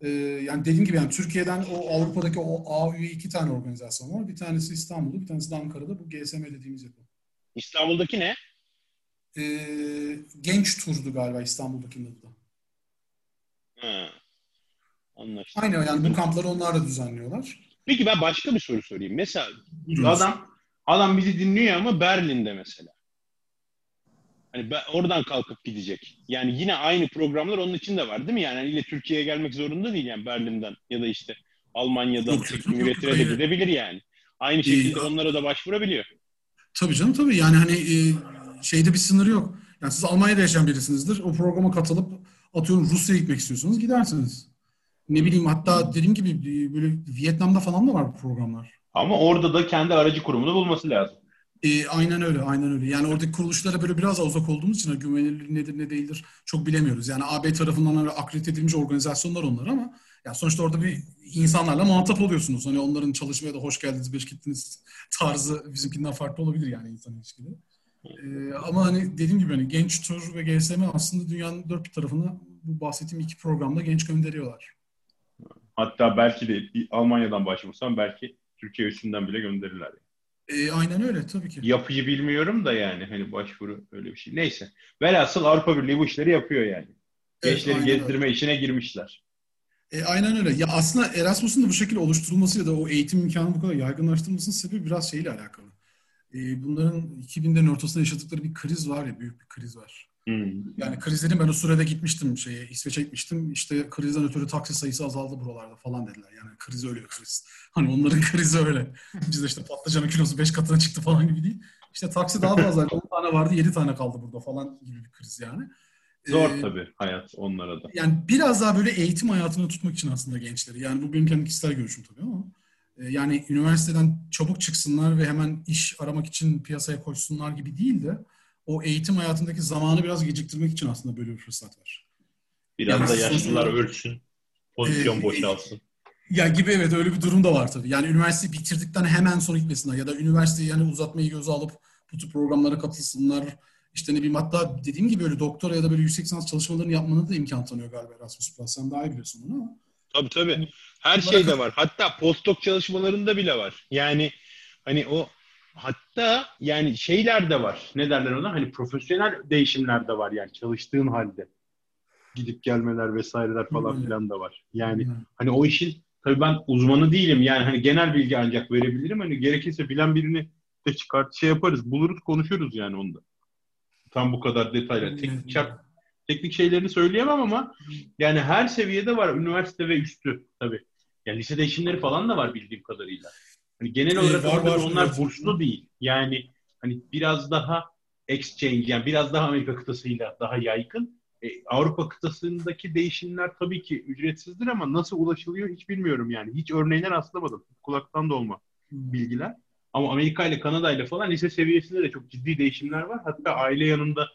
Ee, yani dediğim gibi yani Türkiye'den o Avrupa'daki o A üye iki tane organizasyon var. Bir tanesi İstanbul'da, bir tanesi de Ankara'da. Bu GSM dediğimiz yapı. İstanbul'daki ne? Ee, genç turdu galiba İstanbul'dakinin adı da. Ha. Anlaştık. Aynen yani bu kampları onlar da düzenliyorlar. Peki ben başka bir soru sorayım. Mesela Buyurunuz. adam adam bizi dinliyor ama Berlin'de mesela. Hani ben- oradan kalkıp gidecek. Yani yine aynı programlar onun için de var değil mi? Yani hani ile Türkiye'ye gelmek zorunda değil yani Berlin'den ya da işte Almanya'dan Cumhuriyeti'ne de gidebilir yani. Aynı şekilde Ee, onlara da başvurabiliyor. Tabii canım tabii. Yani hani e, şeyde bir sınırı yok. Yani siz Almanya'da yaşayan birisinizdir. O programa katılıp atıyorum Rusya'ya gitmek istiyorsunuz gidersiniz. Ne bileyim hatta dediğim gibi e, böyle Vietnam'da falan da var bu programlar. Ama orada da kendi aracı kurumunu bulması lazım. E, aynen öyle, aynen öyle. Yani oradaki kuruluşlara böyle biraz daha uzak olduğumuz için güvenilirliği nedir ne değildir çok bilemiyoruz. Yani AB tarafından öyle akredite edilmiş organizasyonlar onlar ama ya sonuçta orada bir insanlarla muhatap oluyorsunuz. Hani onların çalışmaya da hoş geldiniz, beş gittiniz tarzı bizimkinden farklı olabilir yani insan ilişkileri. E, ama hani dediğim gibi hani Genç Tur ve GSM aslında dünyanın dört bir tarafına bu bahsettiğim iki programda genç gönderiyorlar. Hatta belki de Almanya'dan başvursam belki Türkiye üstünden bile gönderirler. E, aynen öyle tabii ki. Yapıyı bilmiyorum da yani hani başvuru öyle bir şey. Neyse. Velhasıl Avrupa Birliği bu işleri yapıyor yani. Evet, Gençleri gezdirme öyle. işine girmişler. E, aynen öyle. Ya aslında Erasmus'un da bu şekilde oluşturulması ya da o eğitim imkanı bu kadar yaygınlaştırılmasının sebebi biraz şeyle alakalı. E, bunların 2000'lerin ortasında yaşadıkları bir kriz var ya, büyük bir kriz var. Hmm. Yani krizlerin ben o sürede gitmiştim şeye, İsveç'e gitmiştim. İşte krizden ötürü taksi sayısı azaldı buralarda falan dediler. Yani kriz öyle kriz. Hani onların krizi öyle. Bizde işte patlıcanın kilosu 5 katına çıktı falan gibi değil. İşte taksi daha fazla. 10 tane vardı 7 tane kaldı burada falan gibi bir kriz yani. Zor Ee, tabii hayat onlara da. yani biraz daha böyle eğitim hayatını tutmak için aslında gençleri. Yani bu benim kendi kişisel görüşüm tabii ama e, yani üniversiteden çabuk çıksınlar ve hemen iş aramak için piyasaya koşsunlar gibi değil de o eğitim hayatındaki zamanı biraz geciktirmek için aslında böyle bir fırsat var. Biraz yani da yaşlılar ölsün. Pozisyon Ee, boşalsın. Ya gibi evet öyle bir durum da var tabii. Yani üniversiteyi bitirdikten hemen sonra gitmesinler ya da üniversiteyi yani uzatmayı göze alıp bu tür programlara katılsınlar. İşte ne bileyim hatta dediğim gibi böyle doktora ya da böyle yüksek lisans çalışmalarını yapmanı da imkan tanıyor galiba Erasmus Plus. Sen daha iyi biliyorsun bunu ama. Tabii tabii. Her Bunlara şeyde var. Hatta postdoc çalışmalarında bile var. Yani hani o hatta yani şeyler de var. Ne derler ona? Hani profesyonel değişimler de var yani çalıştığın halde. Gidip gelmeler vesaireler falan Öyle. filan da var. Yani hani o işin tabii ben uzmanı değilim. Yani hani genel bilgi ancak verebilirim. Hani gerekirse bilen birini de çıkart şey yaparız. Buluruz konuşuruz yani onda. Tam bu kadar detaylı. Teknik, şart, teknik şeylerini söyleyemem ama yani her seviyede var. Üniversite ve üstü tabii. Yani lise değişimleri falan da var bildiğim kadarıyla. Hani genel Ee, olarak var, var, onlar evet. burslu değil. Yani hani biraz daha exchange yani biraz daha Amerika kıtasıyla daha yaygın. E, Avrupa kıtasındaki değişimler tabii ki ücretsizdir ama nasıl ulaşılıyor hiç bilmiyorum yani. Hiç örneğine rastlamadım. Kulaktan dolma bilgiler. Ama Amerika ile Kanada ile falan lise seviyesinde de çok ciddi değişimler var. Hatta aile yanında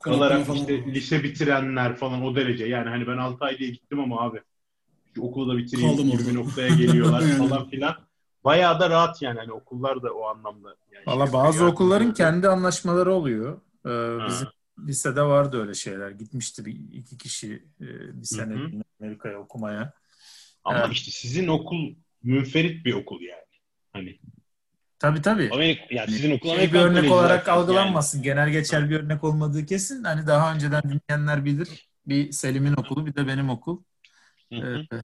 kalarak işte var. lise bitirenler falan o derece. Yani hani ben 6 ay diye gittim ama abi şu okulu da bitireyim Kaldım gibi orada. noktaya geliyorlar falan filan. Bayağı da rahat yani hani okullar da o anlamda. Yani Valla bazı yani- okulların kendi anlaşmaları oluyor. Ee, bizim lisede vardı öyle şeyler. Gitmişti bir iki kişi e, bir sene. Amerika'ya okumaya. Ama Evet. işte sizin okul münferit bir okul yani. Hani tabii. Amerika, yani sizin okul Şey bir Amerikan örnek olarak algılanmasın. Genel geçer bir örnek olmadığı kesin. Hani daha önceden dinleyenler bilir. Bir Selim'in okulu bir de benim okul. Yani. Hı hı. Ee,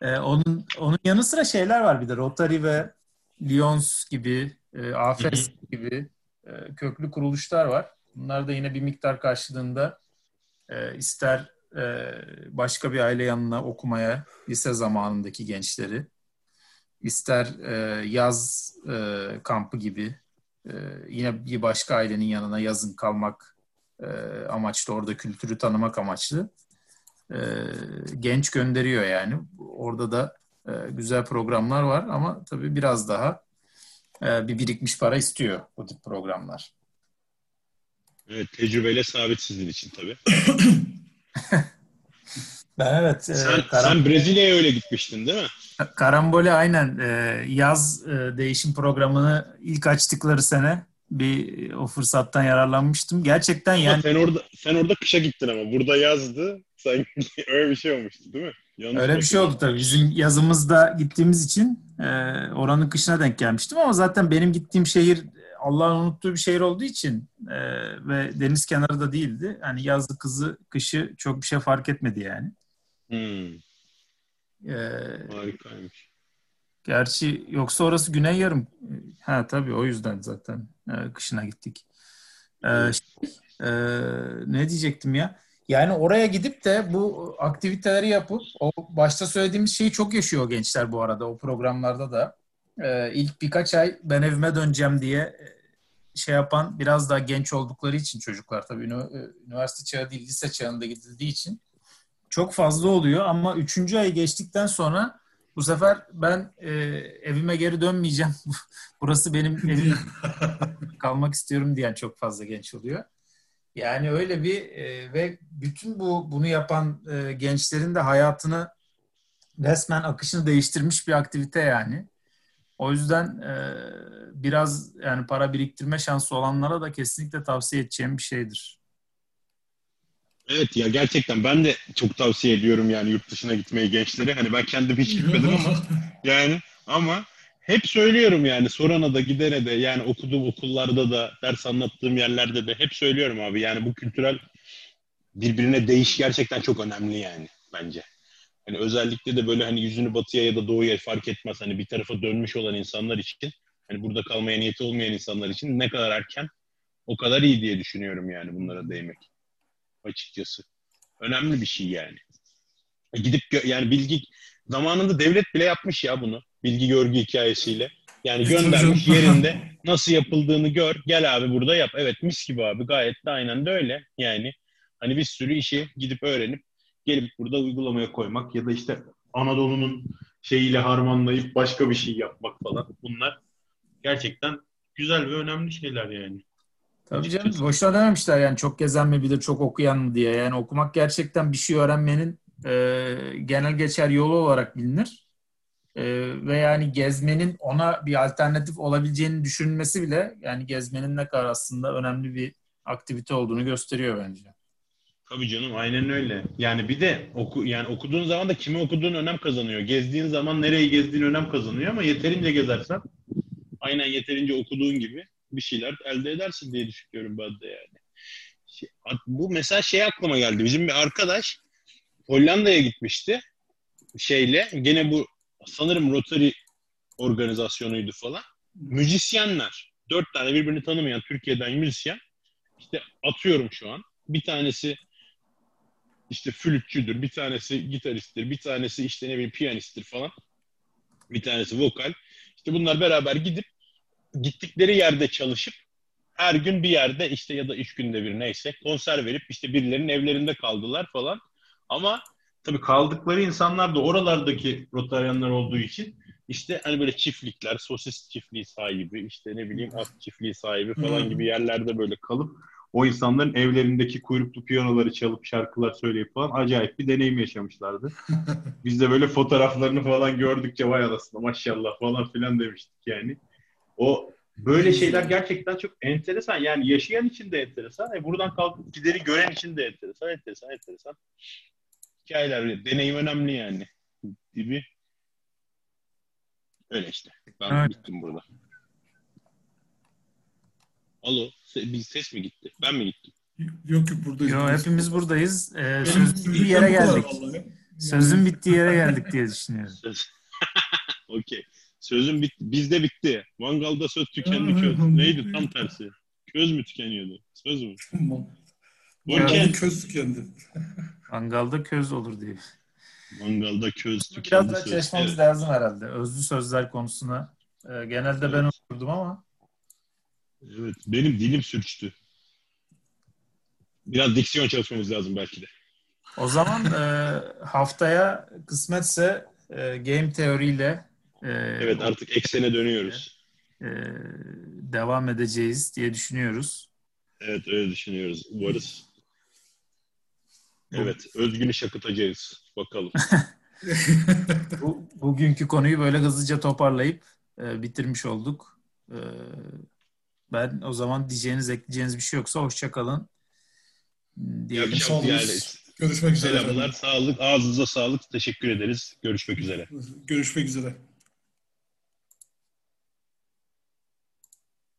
e, onun onun yanı sıra şeyler var bir de. Rotary ve Lyons gibi, e, AFES gibi e, köklü kuruluşlar var. Bunlar da yine bir miktar karşılığında e, ister e, başka bir aile yanına okumaya lise zamanındaki gençleri, ister e, yaz e, kampı gibi e, yine bir başka ailenin yanına yazın kalmak e, amaçlı, orada kültürü tanımak amaçlı e, genç gönderiyor yani. Orada da e, güzel programlar var ama tabii biraz daha e, bir birikmiş para istiyor bu tip programlar. Evet tecrübeyle sabit sizin için tabii. ben evet. E, sen, karam- sen Brezilya'ya öyle gitmiştin değil mi? Karambole aynen e, yaz e, değişim programını ilk açtıkları sene bir o fırsattan yararlanmıştım. Gerçekten ama yani sen orada sen orada kışa gittin ama burada yazdı. Sen öyle bir şey olmuştu değil mi? Yanlış öyle bir şey oldu tabii. Bizim yazımızda gittiğimiz için e, oranın kışına denk gelmiştim ama zaten benim gittiğim şehir Allah'ın unuttuğu bir şehir olduğu için e, ve deniz kenarı da değildi. Hani yazı kızı kışı çok bir şey fark etmedi yani. Hmm. Ee, Harikaymış. Gerçi yoksa orası güney yarım. Ha tabii o yüzden zaten e, kışına gittik. Ee, şey, e, ne diyecektim ya? Yani oraya gidip de bu aktiviteleri yapıp o başta söylediğimiz şeyi çok yaşıyor gençler bu arada o programlarda da. Ee, ilk birkaç ay ben evime döneceğim diye e, şey yapan biraz daha genç oldukları için çocuklar tabii üniversite çağı değil lise çağında gidildiği için çok fazla oluyor ama üçüncü ayı geçtikten sonra bu sefer ben e, evime geri dönmeyeceğim. Burası benim evim. Kalmak istiyorum diyen çok fazla genç oluyor. Yani öyle bir e, ve bütün bu bunu yapan e, gençlerin de hayatını resmen akışını değiştirmiş bir aktivite yani. O yüzden e, biraz yani para biriktirme şansı olanlara da kesinlikle tavsiye edeceğim bir şeydir. Evet ya gerçekten ben de çok tavsiye ediyorum yani yurt dışına gitmeyi gençlere. Hani ben kendim hiç gitmedim ama yani ama hep söylüyorum yani sorana da gidene de yani okuduğum okullarda da ders anlattığım yerlerde de hep söylüyorum abi yani bu kültürel birbirine değiş gerçekten çok önemli yani bence. Hani özellikle de böyle hani yüzünü batıya ya da doğuya fark etmez hani bir tarafa dönmüş olan insanlar için hani burada kalmaya niyeti olmayan insanlar için ne kadar erken o kadar iyi diye düşünüyorum yani bunlara değmek açıkçası. Önemli bir şey yani. E, gidip yani bilgi zamanında devlet bile yapmış ya bunu. Bilgi görgü hikayesiyle. Yani göndermiş yerinde nasıl yapıldığını gör. Gel abi burada yap. Evet mis gibi abi gayet de aynen de öyle. Yani hani bir sürü işi gidip öğrenip gelip burada uygulamaya koymak ya da işte Anadolu'nun şeyiyle harmanlayıp başka bir şey yapmak falan. Bunlar gerçekten güzel ve önemli şeyler yani. Tabii canım boşuna dememişler yani çok gezen mi bilir çok okuyan mı diye. Yani okumak gerçekten bir şey öğrenmenin e, genel geçer yolu olarak bilinir. E, ve yani gezmenin ona bir alternatif olabileceğini düşünmesi bile yani gezmenin ne kadar aslında önemli bir aktivite olduğunu gösteriyor bence. Tabii canım aynen öyle. Yani bir de oku yani okuduğun zaman da kimi okuduğun önem kazanıyor. Gezdiğin zaman nereyi gezdiğin önem kazanıyor ama yeterince gezersen aynen yeterince okuduğun gibi bir şeyler elde edersin diye düşünüyorum ben de yani. Şey, bu mesela şey aklıma geldi. Bizim bir arkadaş Hollanda'ya gitmişti şeyle. Gene bu sanırım Rotary organizasyonuydu falan. Müzisyenler. Dört tane birbirini tanımayan Türkiye'den müzisyen. İşte atıyorum şu an. Bir tanesi işte flütçüdür, bir tanesi gitaristtir, bir tanesi işte ne bileyim piyanisttir falan. Bir tanesi vokal. İşte bunlar beraber gidip gittikleri yerde çalışıp her gün bir yerde işte ya da üç günde bir neyse konser verip işte birilerinin evlerinde kaldılar falan. Ama tabii kaldıkları insanlar da oralardaki Rotaryanlar olduğu için işte hani böyle çiftlikler, sosis çiftliği sahibi, işte ne bileyim at çiftliği sahibi falan hmm. gibi yerlerde böyle kalıp o insanların evlerindeki kuyruklu piyanoları çalıp şarkılar söyleyip falan acayip bir deneyim yaşamışlardı. Biz de böyle fotoğraflarını falan gördükçe vay anasını maşallah falan filan demiştik yani. O böyle şeyler gerçekten çok enteresan. Yani yaşayan için de enteresan. E buradan kalkıp gideri gören için de enteresan, enteresan, enteresan. Hikayeler, deneyim önemli yani. Gibi. Öyle işte. Ben evet. bittim burada. Alo, bir ses mi gitti? Ben mi gittim? Yok yok buradayız. Yok hepimiz buradayız. Ee, sözün bittiği yere geldik. Sözün bittiği yere geldik diye düşünüyorum. Okey. Sözüm bitti. Bizde bitti. Mangalda söz tükendi köz. Neydi tam tersi? Köz mü tükeniyordu? Söz mü? Mangalda köz tükendi. Mangalda köz olur diye. Mangalda köz tükendi. Biraz daha çalışmamız evet. lazım herhalde. Özlü sözler konusuna. Ee, genelde evet. ben okurdum ama. Evet. Benim dilim sürçtü. Biraz diksiyon çalışmamız lazım belki de. O zaman e, haftaya kısmetse e, game teoriyle e, evet artık eksene dönüyoruz. E, devam edeceğiz diye düşünüyoruz. Evet öyle düşünüyoruz. Umarız. Evet. Özgün'ü şakıtacağız. Bakalım. Bu, bugünkü konuyu böyle hızlıca toparlayıp e, bitirmiş olduk. E, ben o zaman diyeceğiniz, ekleyeceğiniz bir şey yoksa hoşça kalın. İyi Diyelim. olun. Yani, Görüşmek üzere. selamlar. Sağlık. Ağzınıza sağlık. Teşekkür ederiz. Görüşmek üzere. Görüşmek üzere.